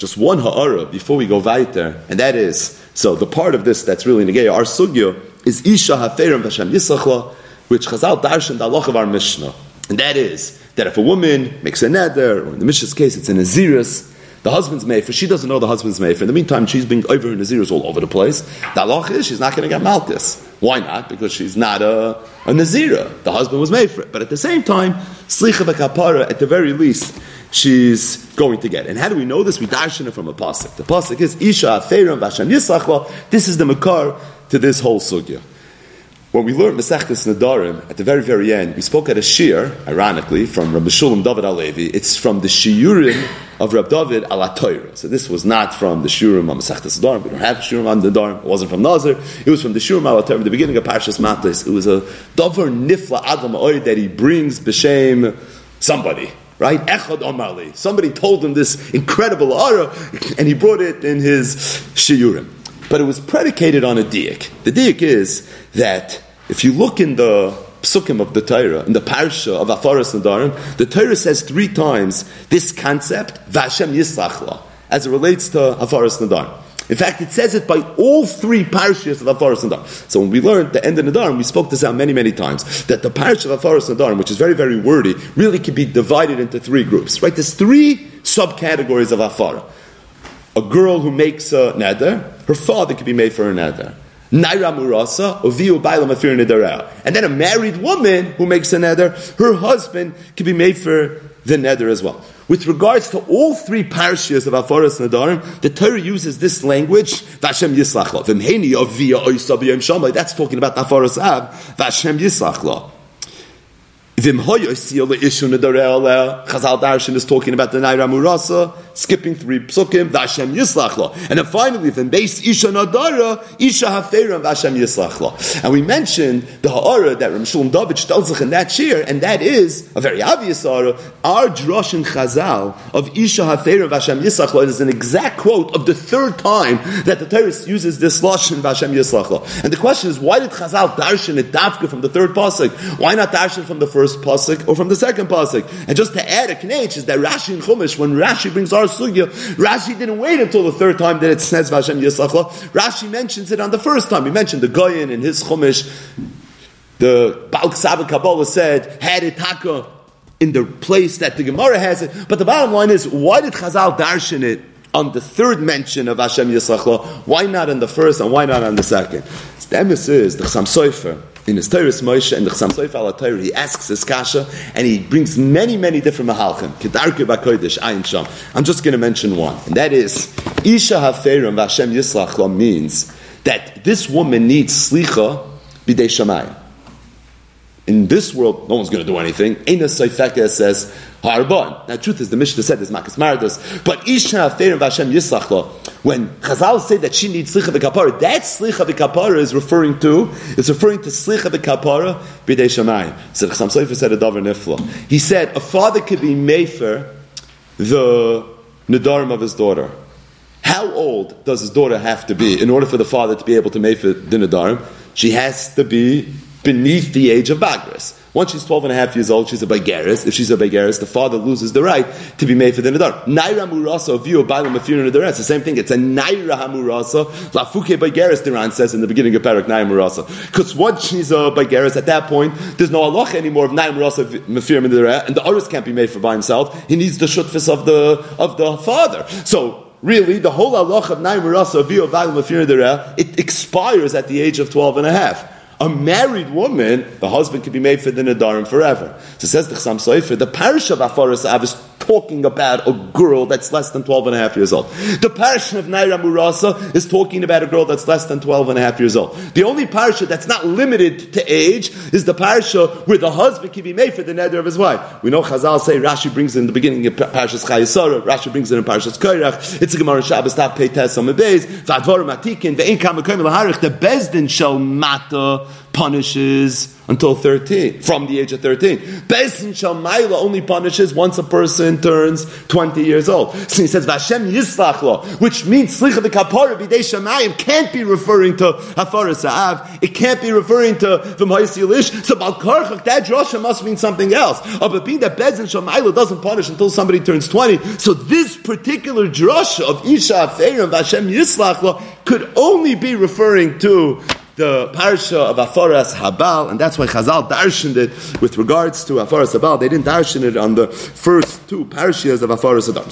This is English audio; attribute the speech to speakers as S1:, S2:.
S1: just one ha'ara before we go weiter, and that is, so the part of this that's really negay, our sugya, is Isha ha'ferim v'Hashem yisachla, which Chazal darshan the of our Mishnah. And that is, that if a woman makes a neder, or in the Mishnah's case it's an Aziris, the husband's mefer, she doesn't know the husband's mefer. In the meantime, she's being over in Naziris all over the place. The halach is she's not going to get malchus. Why not? Because she's not a, a Nazira. The husband was mefer. But at the same time, slicha v'kapara, at the very least, she's going to get. And how do we know this? We darshan it from a pasuk. The pasuk is Isha Aferim Vashem Yisachla. This is the makar to this whole sugya. When we learned Masechtas Nadarim, at the very, very end, we spoke at a shir, ironically, from Rabbi Shulam David Alevi. It's from the shiurim of Rabbi David al So this was not from the shiurim on Masechtas Nadarim. We don't have shiurim on Nadarim. It wasn't from Nazir. It was from the shiurim al the beginning of Parshas Matis. It was a Dover Nifla Adam Oy that he brings b'shem somebody right? Echad Omali. Somebody told him this incredible ara, and he brought it in his shiurim but it was predicated on a diak. The diak is that if you look in the psukim of the Torah, in the parsha of Afaras Nadarim, the Torah says three times this concept, Vashem Yisachla, as it relates to Afaras Nadarim. In fact, it says it by all three parashas of Afaras Nadarim. So when we learned the end of Nadarim, we spoke this out many, many times, that the parsha of Afaras Nadarim, which is very, very wordy, really can be divided into three groups, right? There's three subcategories of Afara. A girl who makes a neder, her father could be made for a neder. Naira Murasa, Oviu Baila. And then a married woman who makes a neder, her husband can be made for the neder as well. With regards to all three parshas of Afaras Nadarim, the Torah uses this language, Vashem Yislachla. That's talking about Afaras Av, Vashem Yislachla. Chazal Darshan is talking about the Naira Murasa, skipping three psukim, Vashem Yislachla. And then finally, then base Isha Nadara, Isha Haferim, Vashem Yislachla. And we mentioned the Ha'ara that Ram Shalom David tells us in that chair, and that is a very obvious Ha'ara. Our Drosh in Chazal of Isha Haferim, Vashem Yislachla is an exact quote of the third time that the Torah uses this Lashon, Vashem Yislachla. And the question is, why did Chazal Darshan it Dafka from the third pasuk? Why not Darshan from the first pasuk or from the second pasuk? And just to add a knech is that Rashi in Chumash, when Rashi brings our sugya, Rashi didn't wait until the third time that it says Vashem Yisachla. Rashi mentions it on the first time. He mentioned the Goyin in his Chumash. The Balk Sabbath Kabbalah said, had it taka in the place that the Gemara has it. But the bottom line is, why did Chazal darshan it on the third mention of Hashem Yisachla? Why not on the first and why not on the second? The emes is the Chassam Sofer in his Torah Moshe and the Chassam Sofer al Torah, he asks his kasha and he brings many, many different mahalchim. I'm just going to mention one, and that is Isha haferim v'Hashem Yislachla means that this woman needs slicha b'dei. In this world, no one's going to do anything. Eina Seifeka says Harbon. Now, truth is, the Mishnah said this Makas Mardus, but Isha Aferim Vashem Yislachlo. When Chazal say that she needs Slicha v'Kapara, that Slicha v'Kapara is referring to, it's referring to Slicha v'Kapara b'dei Shamayim. So Chassam Sofer said a Dover Nifla. He said a father could be Mefer the Nadarim of his daughter. How old does his daughter have to be in order for the father to be able to Mefer the Nadarim? She has to be beneath the age of Bagris. Once she's 12 and a half years old, she's a Bagaris. If she's a Bagaris, the father loses the right to be made for the Nadar. Naira Murasa, view of Bailam Mafir Nadar. It's the same thing. It's a Naira Hamurasa. Lafuke Bagaris, Duran says in the beginning of Parak, Naira Murasa. Because once she's a Bagaris, at that point, there's no Allah anymore of Naira Murasa Mafir Nadar, and the Oris can't be made for by himself. He needs the shutfis of the, of the father. So, Really, the whole Allah of Naim Rasa it expires at the age of 12 and a half a married woman, the husband can be made for the Nadarim forever. So says the Chassam Sofer, the parish of Afaras Av is talking about a girl that's less than 12 and a half years old. The parish of Naira Murasa is talking about a girl that's less than 12 and a half years old. The only parasha that's not limited to age is the parasha where the husband can be made for the neder of his wife. We know Chazal say, Rashi brings in the beginning of Parashas Chayesara, Rashi brings it in Parashas Koirach, it's a Gemara Shabbos, Tav Pei Tes Beis, V'advar Matikin, Ve'in Kamakoyim the Bezdin shall matter punishes until 13, from the age of 13. Beis Shalmaila only punishes once a person turns 20 years old. So he says, Vashem Yislach which means Slicha the Kapara Bidei Shemayim can't be referring to Hafara Sa'av, it can't be referring to the Lish. So Balkarchak, that drasha must mean something else. Uh, but being that Beis Shalmaila doesn't punish until somebody turns 20, so this particular drasha of Isha Afeir and Vashem Yislach could only be referring to the parsha of Afaras Habal, and that's why Chazal darshened it with regards to Afaras Habal. They didn't darshen it on the first two parshas of Afaras Adam.